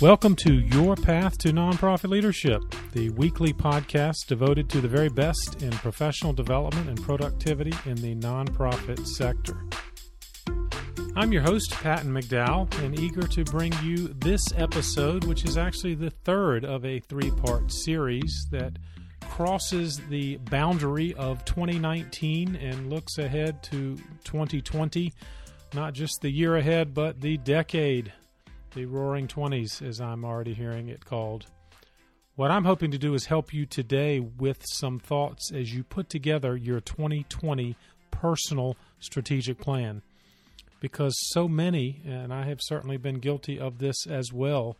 Welcome to Your Path to Nonprofit Leadership, the weekly podcast devoted to the very best in professional development and productivity in the nonprofit sector. I'm your host, Patton McDowell, and eager to bring you this episode, which is actually the third of a three part series that crosses the boundary of 2019 and looks ahead to 2020. Not just the year ahead, but the decade the Roaring Twenties, as I'm already hearing it called. What I'm hoping to do is help you today with some thoughts as you put together your 2020 personal strategic plan. Because so many, and I have certainly been guilty of this as well,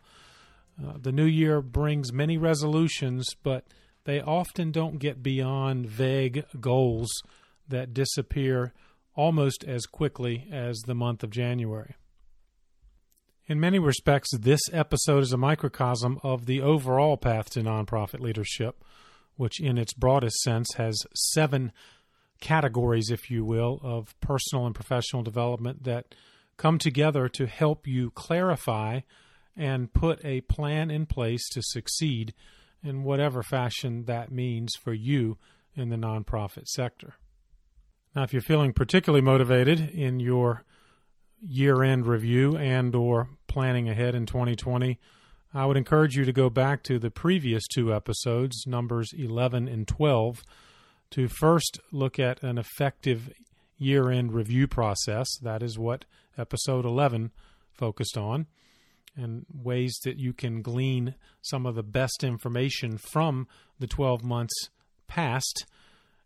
uh, the new year brings many resolutions, but they often don't get beyond vague goals that disappear almost as quickly as the month of January. In many respects, this episode is a microcosm of the overall path to nonprofit leadership, which, in its broadest sense, has seven categories, if you will, of personal and professional development that come together to help you clarify and put a plan in place to succeed in whatever fashion that means for you in the nonprofit sector. Now, if you're feeling particularly motivated in your year-end review and or planning ahead in 2020, I would encourage you to go back to the previous two episodes, numbers 11 and 12, to first look at an effective year-end review process. That is what episode 11 focused on and ways that you can glean some of the best information from the 12 months past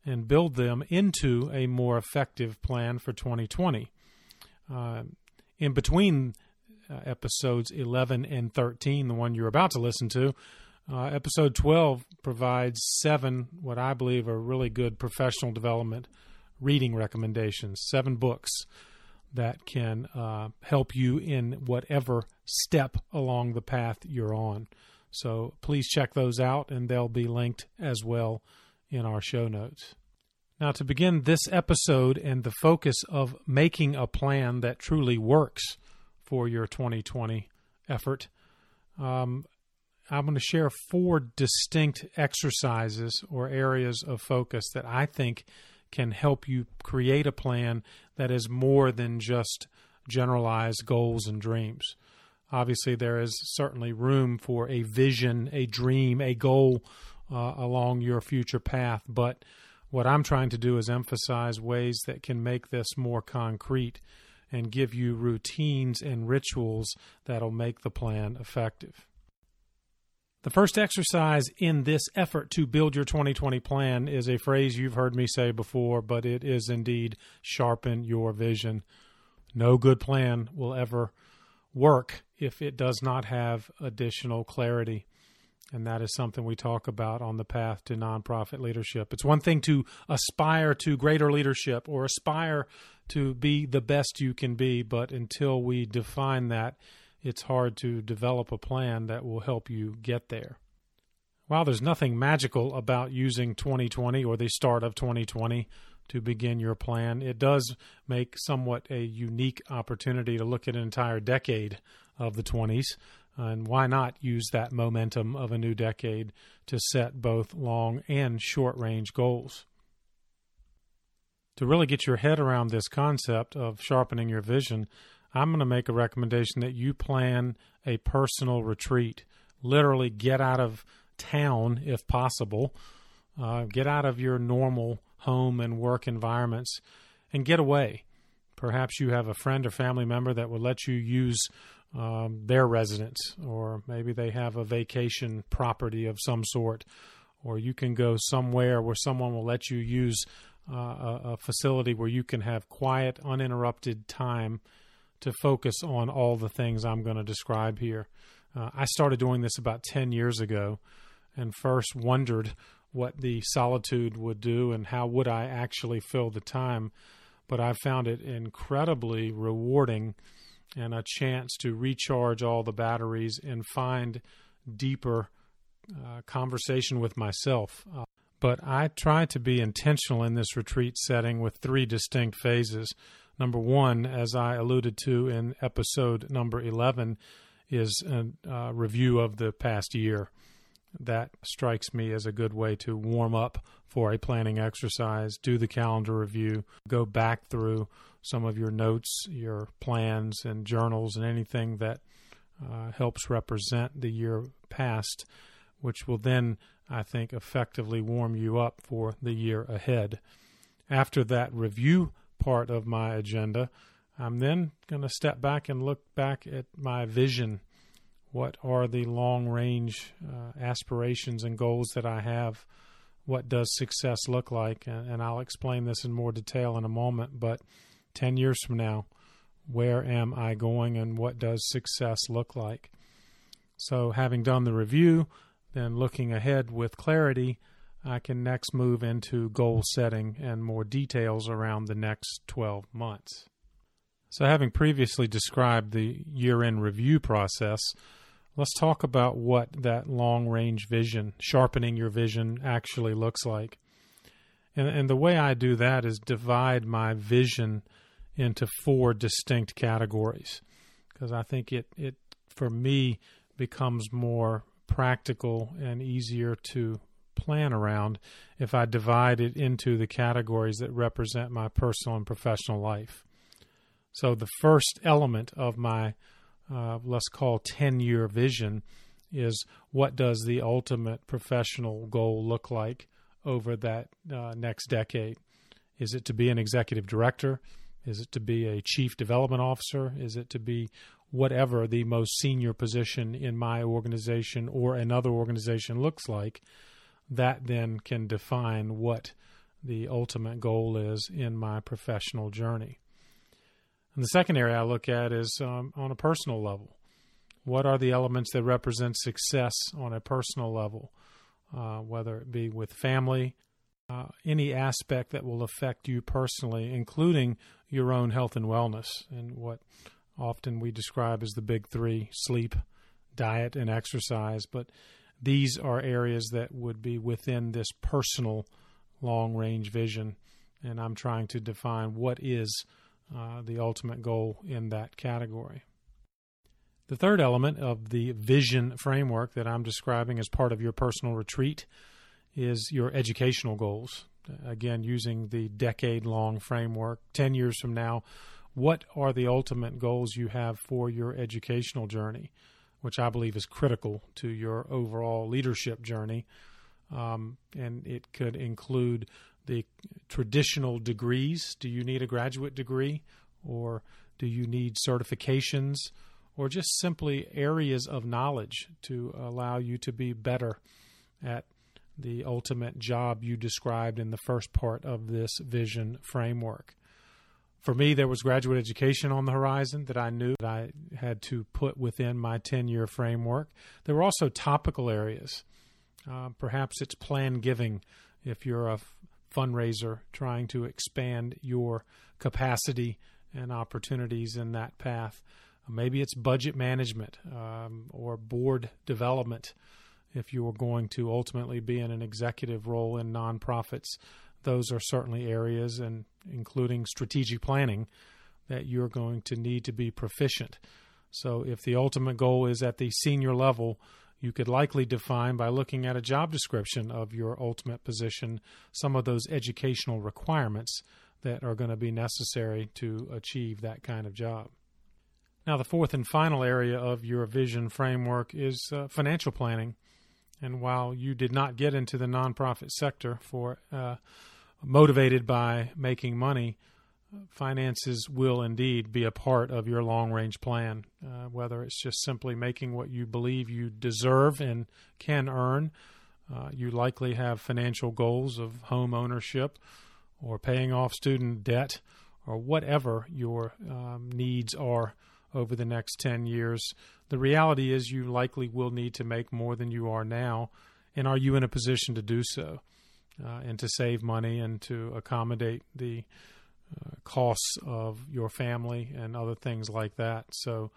and build them into a more effective plan for 2020. Uh, in between uh, episodes 11 and 13, the one you're about to listen to, uh, episode 12 provides seven, what I believe are really good professional development reading recommendations, seven books that can uh, help you in whatever step along the path you're on. So please check those out, and they'll be linked as well in our show notes. Now, to begin this episode and the focus of making a plan that truly works for your 2020 effort, um, I'm going to share four distinct exercises or areas of focus that I think can help you create a plan that is more than just generalized goals and dreams. Obviously, there is certainly room for a vision, a dream, a goal uh, along your future path, but what I'm trying to do is emphasize ways that can make this more concrete and give you routines and rituals that'll make the plan effective. The first exercise in this effort to build your 2020 plan is a phrase you've heard me say before, but it is indeed sharpen your vision. No good plan will ever work if it does not have additional clarity. And that is something we talk about on the path to nonprofit leadership. It's one thing to aspire to greater leadership or aspire to be the best you can be, but until we define that, it's hard to develop a plan that will help you get there. While there's nothing magical about using 2020 or the start of 2020 to begin your plan, it does make somewhat a unique opportunity to look at an entire decade of the 20s and why not use that momentum of a new decade to set both long and short range goals? To really get your head around this concept of sharpening your vision, I'm going to make a recommendation that you plan a personal retreat. Literally, get out of town if possible, uh, get out of your normal home and work environments, and get away. Perhaps you have a friend or family member that will let you use um, their residence, or maybe they have a vacation property of some sort, or you can go somewhere where someone will let you use uh, a, a facility where you can have quiet, uninterrupted time to focus on all the things I'm going to describe here. Uh, I started doing this about 10 years ago and first wondered what the solitude would do and how would I actually fill the time. But I found it incredibly rewarding and a chance to recharge all the batteries and find deeper uh, conversation with myself. Uh, but I try to be intentional in this retreat setting with three distinct phases. Number one, as I alluded to in episode number 11, is a uh, review of the past year. That strikes me as a good way to warm up for a planning exercise, do the calendar review, go back through some of your notes, your plans, and journals, and anything that uh, helps represent the year past, which will then, I think, effectively warm you up for the year ahead. After that review part of my agenda, I'm then going to step back and look back at my vision. What are the long range uh, aspirations and goals that I have? What does success look like? And, and I'll explain this in more detail in a moment. But 10 years from now, where am I going and what does success look like? So, having done the review, then looking ahead with clarity, I can next move into goal setting and more details around the next 12 months. So, having previously described the year end review process, let's talk about what that long range vision, sharpening your vision, actually looks like. And, and the way I do that is divide my vision into four distinct categories because I think it, it, for me, becomes more practical and easier to plan around if I divide it into the categories that represent my personal and professional life. So, the first element of my, uh, let's call 10 year vision is what does the ultimate professional goal look like over that uh, next decade? Is it to be an executive director? Is it to be a chief development officer? Is it to be whatever the most senior position in my organization or another organization looks like? That then can define what the ultimate goal is in my professional journey. And the second area I look at is um, on a personal level. What are the elements that represent success on a personal level, uh, whether it be with family, uh, any aspect that will affect you personally, including your own health and wellness, and what often we describe as the big three sleep, diet, and exercise. But these are areas that would be within this personal long range vision. And I'm trying to define what is uh, the ultimate goal in that category. The third element of the vision framework that I'm describing as part of your personal retreat is your educational goals. Again, using the decade long framework, 10 years from now, what are the ultimate goals you have for your educational journey, which I believe is critical to your overall leadership journey. Um, and it could include the traditional degrees. Do you need a graduate degree, or do you need certifications, or just simply areas of knowledge to allow you to be better at the ultimate job you described in the first part of this vision framework. For me, there was graduate education on the horizon that I knew that I had to put within my 10 year framework. There were also topical areas. Uh, perhaps it's plan giving if you're a fundraiser trying to expand your capacity and opportunities in that path. Maybe it's budget management um, or board development if you are going to ultimately be in an executive role in nonprofits, those are certainly areas, and including strategic planning, that you're going to need to be proficient. So, if the ultimate goal is at the senior level, you could likely define by looking at a job description of your ultimate position some of those educational requirements that are going to be necessary to achieve that kind of job. Now, the fourth and final area of your vision framework is uh, financial planning. And while you did not get into the nonprofit sector for uh, motivated by making money, finances will indeed be a part of your long range plan. Uh, whether it's just simply making what you believe you deserve and can earn, uh, you likely have financial goals of home ownership or paying off student debt or whatever your um, needs are over the next 10 years. The reality is, you likely will need to make more than you are now. And are you in a position to do so uh, and to save money and to accommodate the uh, costs of your family and other things like that? So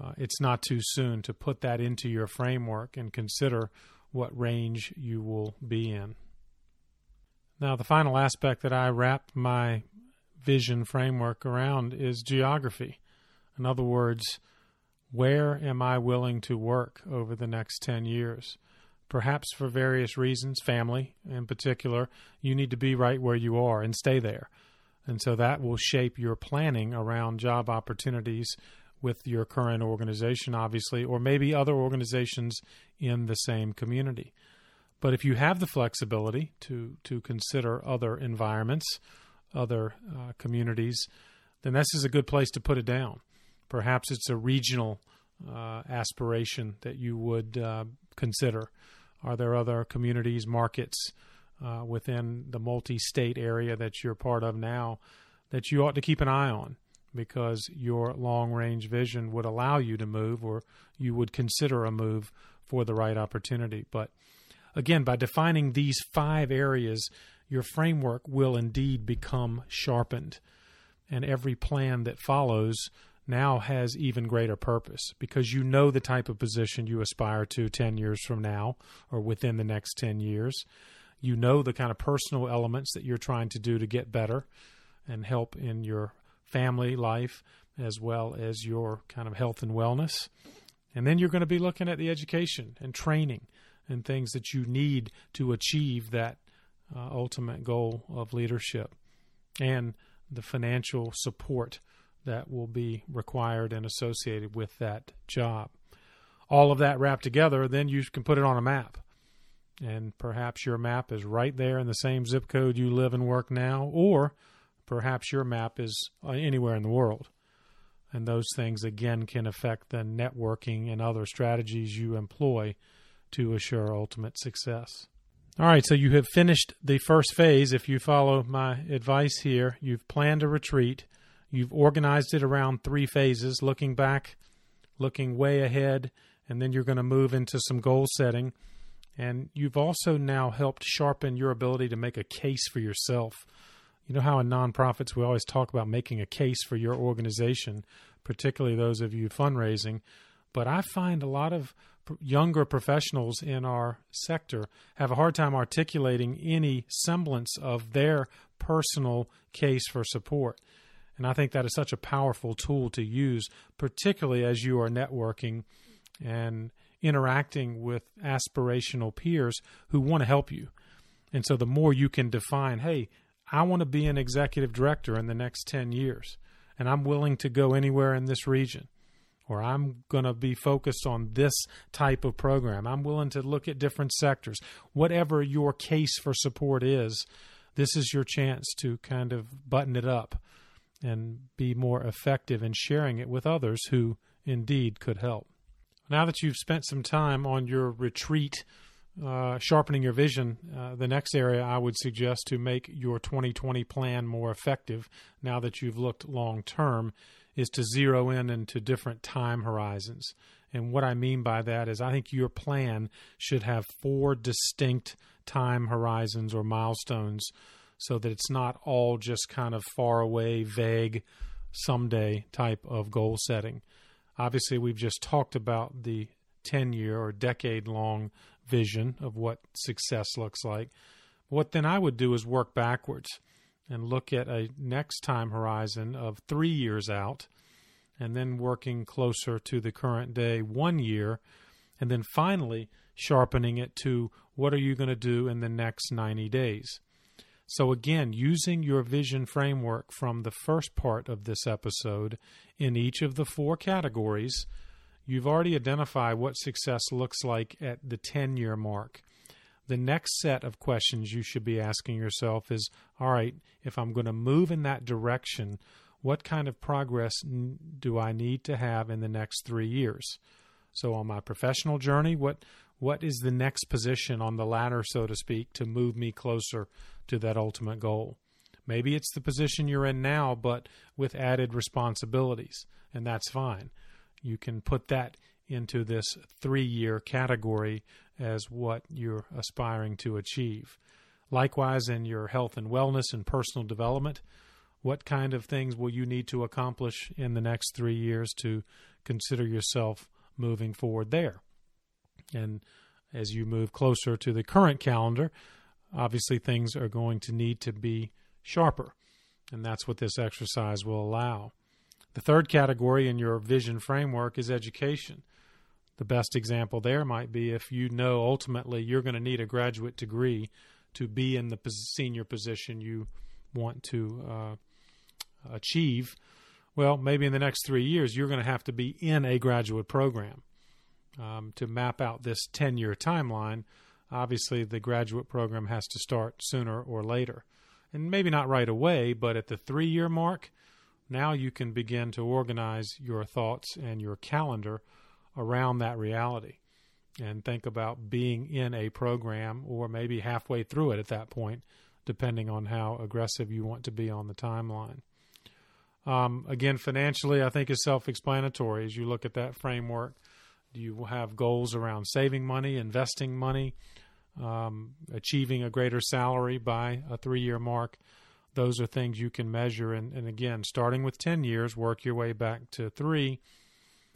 uh, it's not too soon to put that into your framework and consider what range you will be in. Now, the final aspect that I wrap my vision framework around is geography. In other words, Where am I willing to work over the next 10 years? Perhaps for various reasons, family in particular, you need to be right where you are and stay there. And so that will shape your planning around job opportunities with your current organization, obviously, or maybe other organizations in the same community. But if you have the flexibility to, to consider other environments, other uh, communities, then this is a good place to put it down. Perhaps it's a regional uh, aspiration that you would uh, consider. Are there other communities, markets uh, within the multi state area that you're part of now that you ought to keep an eye on because your long range vision would allow you to move or you would consider a move for the right opportunity? But again, by defining these five areas, your framework will indeed become sharpened. And every plan that follows now has even greater purpose because you know the type of position you aspire to 10 years from now or within the next 10 years. You know the kind of personal elements that you're trying to do to get better and help in your family life as well as your kind of health and wellness. And then you're going to be looking at the education and training and things that you need to achieve that uh, ultimate goal of leadership and the financial support that will be required and associated with that job. All of that wrapped together, then you can put it on a map. And perhaps your map is right there in the same zip code you live and work now, or perhaps your map is uh, anywhere in the world. And those things, again, can affect the networking and other strategies you employ to assure ultimate success. All right, so you have finished the first phase. If you follow my advice here, you've planned a retreat. You've organized it around three phases looking back, looking way ahead, and then you're going to move into some goal setting. And you've also now helped sharpen your ability to make a case for yourself. You know how in nonprofits we always talk about making a case for your organization, particularly those of you fundraising. But I find a lot of younger professionals in our sector have a hard time articulating any semblance of their personal case for support. And I think that is such a powerful tool to use, particularly as you are networking and interacting with aspirational peers who want to help you. And so the more you can define, hey, I want to be an executive director in the next 10 years, and I'm willing to go anywhere in this region, or I'm going to be focused on this type of program. I'm willing to look at different sectors. Whatever your case for support is, this is your chance to kind of button it up and be more effective in sharing it with others who indeed could help. Now that you've spent some time on your retreat, uh, sharpening your vision, uh, the next area I would suggest to make your 2020 plan more effective, now that you've looked long term, is to zero in into different time horizons. And what I mean by that is, I think your plan should have four distinct time horizons or milestones so that it's not all just kind of far away, vague, someday type of goal setting. Obviously, we've just talked about the 10 year or decade long vision of what success looks like. What then I would do is work backwards and look at a next time horizon of three years out, and then working closer to the current day, one year, and then finally sharpening it to what are you going to do in the next 90 days. So, again, using your vision framework from the first part of this episode in each of the four categories, you've already identified what success looks like at the 10 year mark. The next set of questions you should be asking yourself is all right, if I'm going to move in that direction, what kind of progress do I need to have in the next three years? So, on my professional journey, what what is the next position on the ladder, so to speak, to move me closer to that ultimate goal? Maybe it's the position you're in now, but with added responsibilities, and that's fine. You can put that into this three year category as what you're aspiring to achieve. Likewise, in your health and wellness and personal development, what kind of things will you need to accomplish in the next three years to consider yourself moving forward there? And as you move closer to the current calendar, obviously things are going to need to be sharper. And that's what this exercise will allow. The third category in your vision framework is education. The best example there might be if you know ultimately you're going to need a graduate degree to be in the senior position you want to uh, achieve. Well, maybe in the next three years, you're going to have to be in a graduate program um, to map out this 10 year timeline. Obviously, the graduate program has to start sooner or later. And maybe not right away, but at the three year mark, now you can begin to organize your thoughts and your calendar around that reality and think about being in a program or maybe halfway through it at that point, depending on how aggressive you want to be on the timeline. Um, again, financially, I think is self-explanatory. As you look at that framework, do you have goals around saving money, investing money, um, achieving a greater salary by a three-year mark? Those are things you can measure. And, and again, starting with ten years, work your way back to three,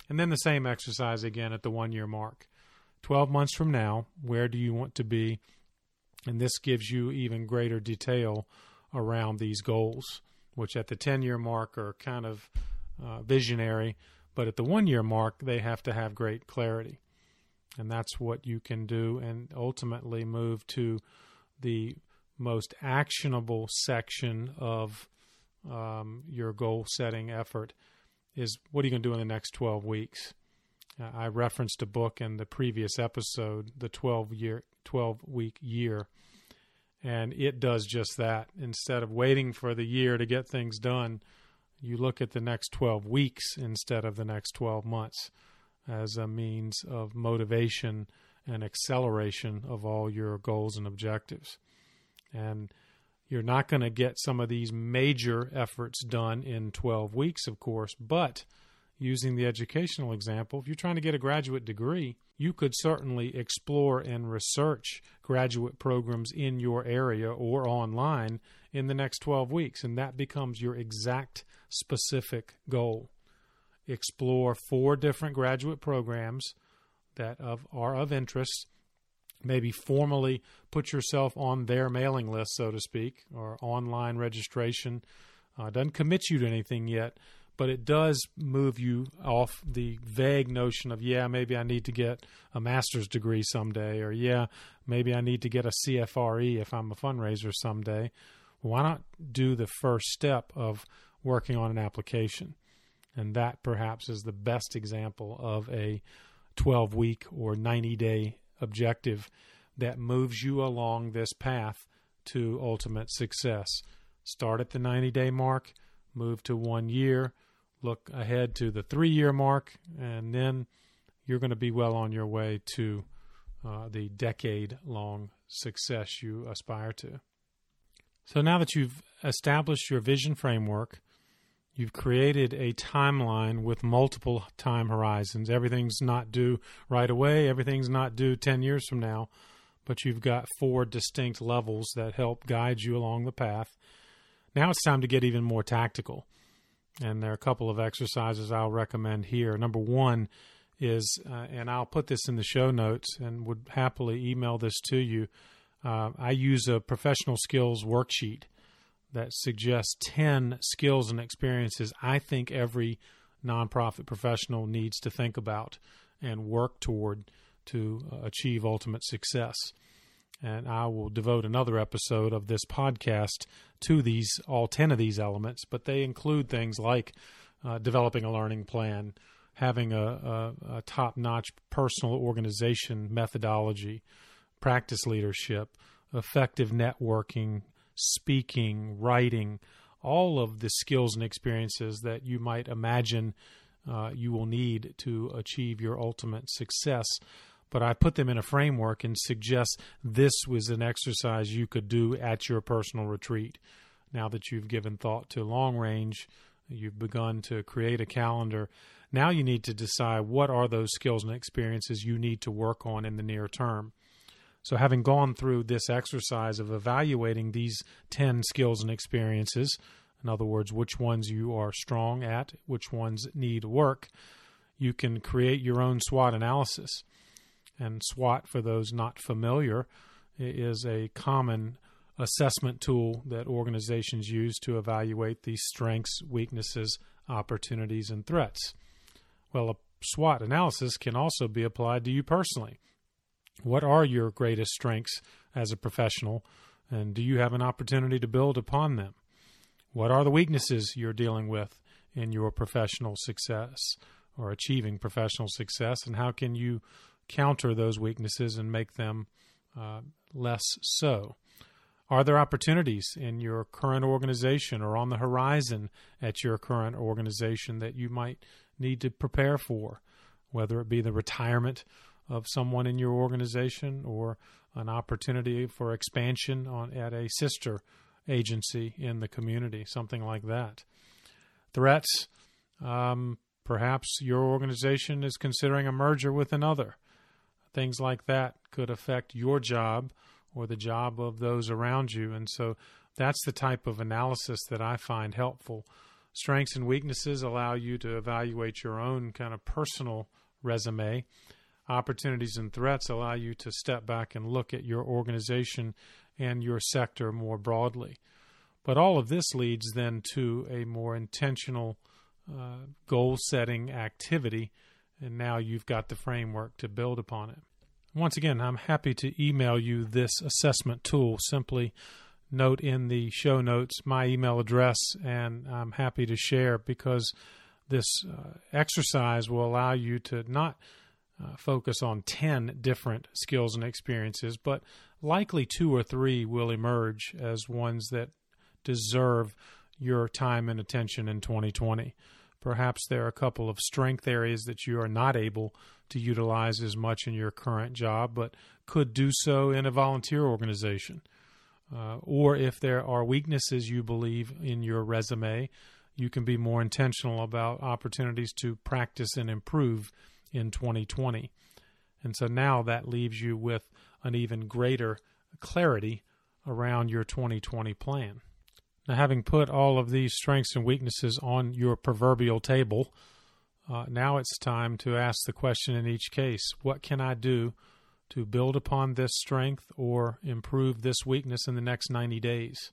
and then the same exercise again at the one-year mark. Twelve months from now, where do you want to be? And this gives you even greater detail around these goals which at the 10 year mark are kind of uh, visionary, but at the one year mark, they have to have great clarity. And that's what you can do, and ultimately move to the most actionable section of um, your goal setting effort is what are you going to do in the next 12 weeks? Uh, I referenced a book in the previous episode, the 12 year 12 week year and it does just that. Instead of waiting for the year to get things done, you look at the next 12 weeks instead of the next 12 months as a means of motivation and acceleration of all your goals and objectives. And you're not going to get some of these major efforts done in 12 weeks, of course, but using the educational example, if you're trying to get a graduate degree, you could certainly explore and research graduate programs in your area or online in the next 12 weeks, and that becomes your exact specific goal. Explore four different graduate programs that of, are of interest. Maybe formally put yourself on their mailing list, so to speak, or online registration. Uh, doesn't commit you to anything yet, but it does move you off the vague notion of yeah maybe i need to get a master's degree someday or yeah maybe i need to get a cfre if i'm a fundraiser someday why not do the first step of working on an application and that perhaps is the best example of a 12 week or 90 day objective that moves you along this path to ultimate success start at the 90 day mark move to one year look ahead to the three year mark, and then you're going to be well on your way to uh, the decade long success you aspire to. So now that you've established your vision framework, you've created a timeline with multiple time horizons. Everything's not due right away, everything's not due 10 years from now, but you've got four distinct levels that help guide you along the path. Now it's time to get even more tactical. And there are a couple of exercises I'll recommend here. Number one is, uh, and I'll put this in the show notes and would happily email this to you. Uh, I use a professional skills worksheet that suggests 10 skills and experiences I think every nonprofit professional needs to think about and work toward to uh, achieve ultimate success. And I will devote another episode of this podcast to these all 10 of these elements, but they include things like uh, developing a learning plan, having a, a, a top notch personal organization methodology, practice leadership, effective networking, speaking, writing, all of the skills and experiences that you might imagine uh, you will need to achieve your ultimate success but I put them in a framework and suggest this was an exercise you could do at your personal retreat. Now that you've given thought to long range, you've begun to create a calendar. Now you need to decide what are those skills and experiences you need to work on in the near term. So, having gone through this exercise of evaluating these 10 skills and experiences, in other words, which ones you are strong at, which ones need work, you can create your own SWOT analysis. And SWOT, for those not familiar, is a common assessment tool that organizations use to evaluate the strengths, weaknesses, opportunities and threats. Well, a SWOT analysis can also be applied to you personally. What are your greatest strengths as a professional, and do you have an opportunity to build upon them? What are the weaknesses you're dealing with in your professional success or achieving professional success, and how can you counter those weaknesses and make them uh, less so? Are there opportunities in your current organization or on the horizon at your current organization that you might need to prepare for, whether it be the retirement of someone in your organization or an opportunity for expansion on at a sister agency in the community, something like that. Threats, um, perhaps your organization is considering a merger with another. Things like that could affect your job or the job of those around you. And so that's the type of analysis that I find helpful. Strengths and weaknesses allow you to evaluate your own kind of personal resume opportunities and threats allow you to step back and look at your organization and your sector more broadly. But all of this leads then to a more intentional uh, goal setting activity, and now you've got the framework to build upon it. Once again, I'm happy to email you this assessment tool. Simply note in the show notes my email address, and I'm happy to share because this uh, exercise will allow you to not uh, focus on 10 different skills and experiences, but likely two or three will emerge as ones that deserve your time and attention in 2020. Perhaps there are a couple of strength areas that you are not able to utilize as much in your current job, but could do so in a volunteer organization. Uh, or if there are weaknesses you believe in your resume, you can be more intentional about opportunities to practice and improve in 2020. And so now that leaves you with an even greater clarity around your 2020 plan. Now, having put all of these strengths and weaknesses on your proverbial table, uh, now it's time to ask the question in each case what can I do to build upon this strength or improve this weakness in the next 90 days?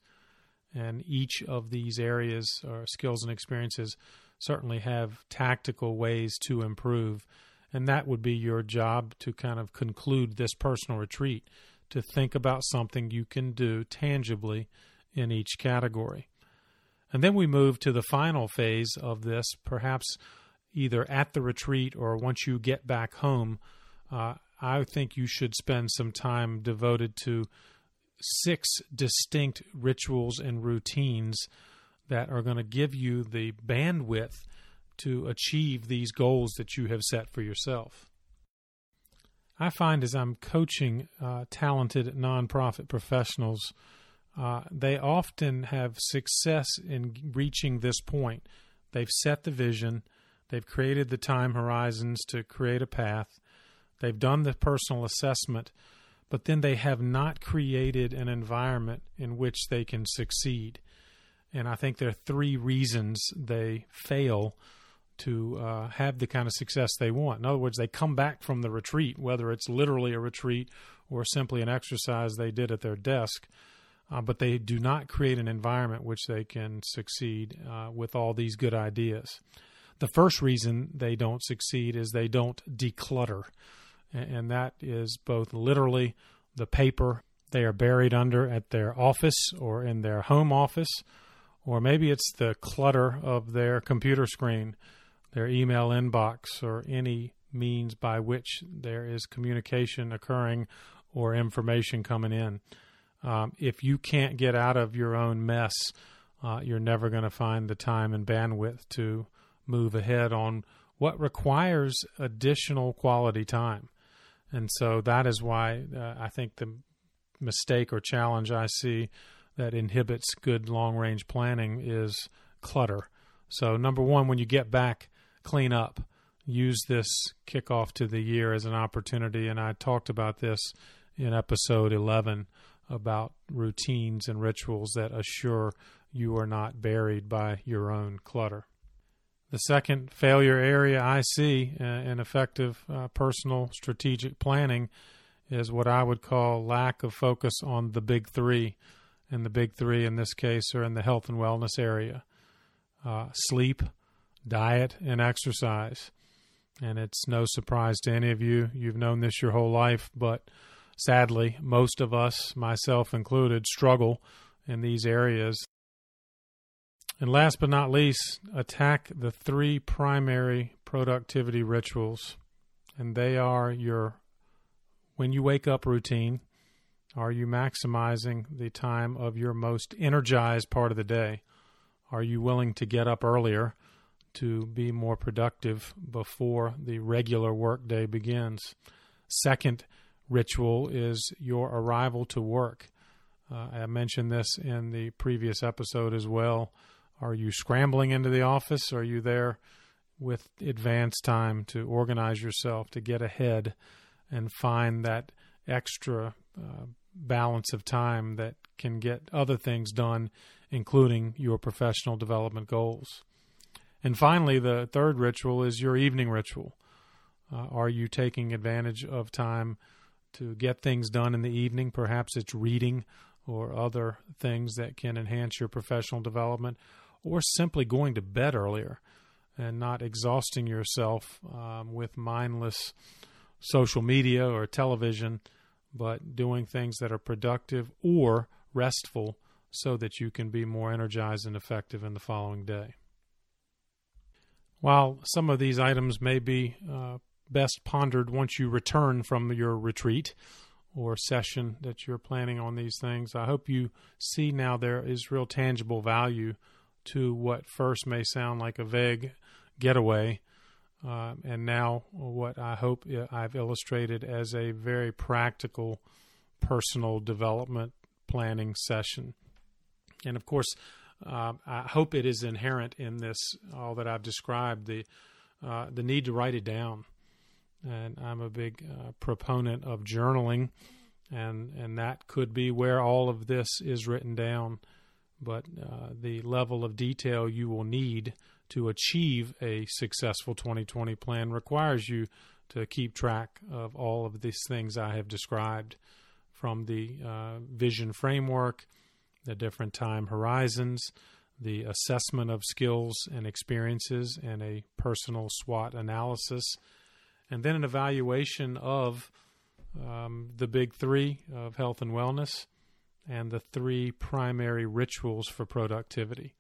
And each of these areas or skills and experiences certainly have tactical ways to improve and that would be your job to kind of conclude this personal retreat to think about something you can do tangibly in each category. And then we move to the final phase of this, perhaps either at the retreat or once you get back home. Uh, I think you should spend some time devoted to six distinct rituals and routines that are going to give you the bandwidth to achieve these goals that you have set for yourself. I find as I'm coaching uh, talented nonprofit professionals, uh, they often have success in reaching this point. They've set the vision, they've created the time horizons to create a path, they've done the personal assessment, but then they have not created an environment in which they can succeed. And I think there are three reasons they fail to uh, have the kind of success they want. In other words, they come back from the retreat, whether it's literally a retreat or simply an exercise they did at their desk, uh, but they do not create an environment which they can succeed uh, with all these good ideas. The first reason they don't succeed is they don't declutter, and that is both literally the paper they are buried under at their office or in their home office, or maybe it's the clutter of their computer screen their email inbox, or any means by which there is communication occurring or information coming in. Um, if you can't get out of your own mess, uh, you're never going to find the time and bandwidth to move ahead on what requires additional quality time. And so that is why uh, I think the mistake or challenge I see that inhibits good long range planning is clutter. So, number one, when you get back clean up. Use this kickoff to the year as an opportunity. And I talked about this in episode 11 about routines and rituals that assure you are not buried by your own clutter. The second failure area I see in effective uh, personal strategic planning is what I would call lack of focus on the big three. And the big three in this case are in the health and wellness area uh, sleep, diet and exercise. And it's no surprise to any of you. You've known this your whole life, but sadly, most of us, myself included, struggle in these areas. And last but not least, attack the three primary productivity rituals. And they are your when you wake up routine. Are you maximizing the time of your most energized part of the day? Are you willing to get up earlier to be more productive before the regular workday begins? Second ritual is your arrival to work. Uh, I mentioned this in the previous episode as well. Are you scrambling into the office? Are you there with advance time to organize yourself, to get ahead and find that extra uh, balance of time that can get other things done, including your professional development goals. And finally, the third ritual is your evening ritual. Uh, are you taking advantage of time to get things done in the evening? Perhaps it's reading or other things that can enhance your professional development, or simply going to bed earlier and not exhausting yourself um, with mindless social media or television but doing things that are productive or restful so that you can be more energized and effective in the following day. While some of these items may be uh, best pondered once you return from your retreat or session that you're planning on these things, I hope you see now there is real tangible value to what first may sound like a vague getaway uh, and now what I hope I've illustrated as a very practical personal development planning session. And of course, uh, I hope it is inherent in this all that I've described the uh, the need to write it down. And I'm a big uh, proponent of journaling, and and that could be where all of this is written down. But uh, the level of detail you will need to achieve a successful 2020 plan requires you to keep track of all of these things I have described from the uh, vision framework, the different time horizons, the assessment of skills and experiences, and a personal SWOT analysis, and then an evaluation of um, the big three of health and wellness and the three primary rituals for productivity.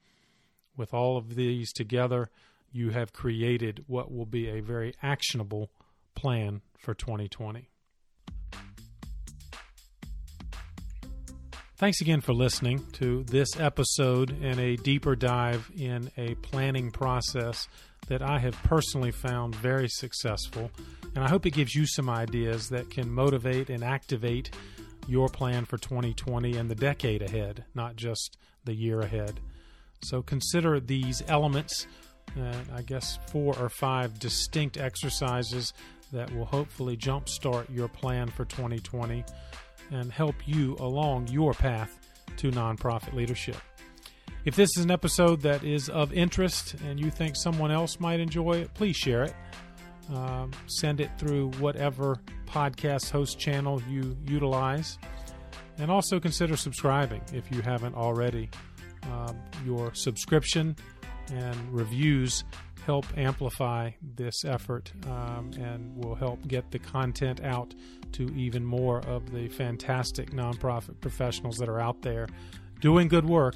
With all of these together, you have created what will be a very actionable plan for 2020. Thanks again for listening to this episode and a deeper dive in a planning process that I have personally found very successful. And I hope it gives you some ideas that can motivate and activate your plan for 2020 and the decade ahead, not just the year ahead. So consider these elements, uh, I guess four or five distinct exercises that will hopefully jumpstart your plan for 2020 and help you along your path to nonprofit leadership. If this is an episode that is of interest and you think someone else might enjoy it, please share it. Uh, send it through whatever podcast host channel you utilize. And also consider subscribing if you haven't already. Um, your subscription and reviews help amplify this effort um, and will help get the content out to even more of the fantastic nonprofit professionals that are out there doing good work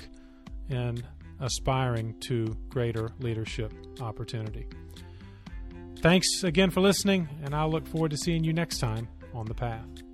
and aspiring to greater leadership opportunity. Thanks again for listening, and I'll look forward to seeing you next time on the path.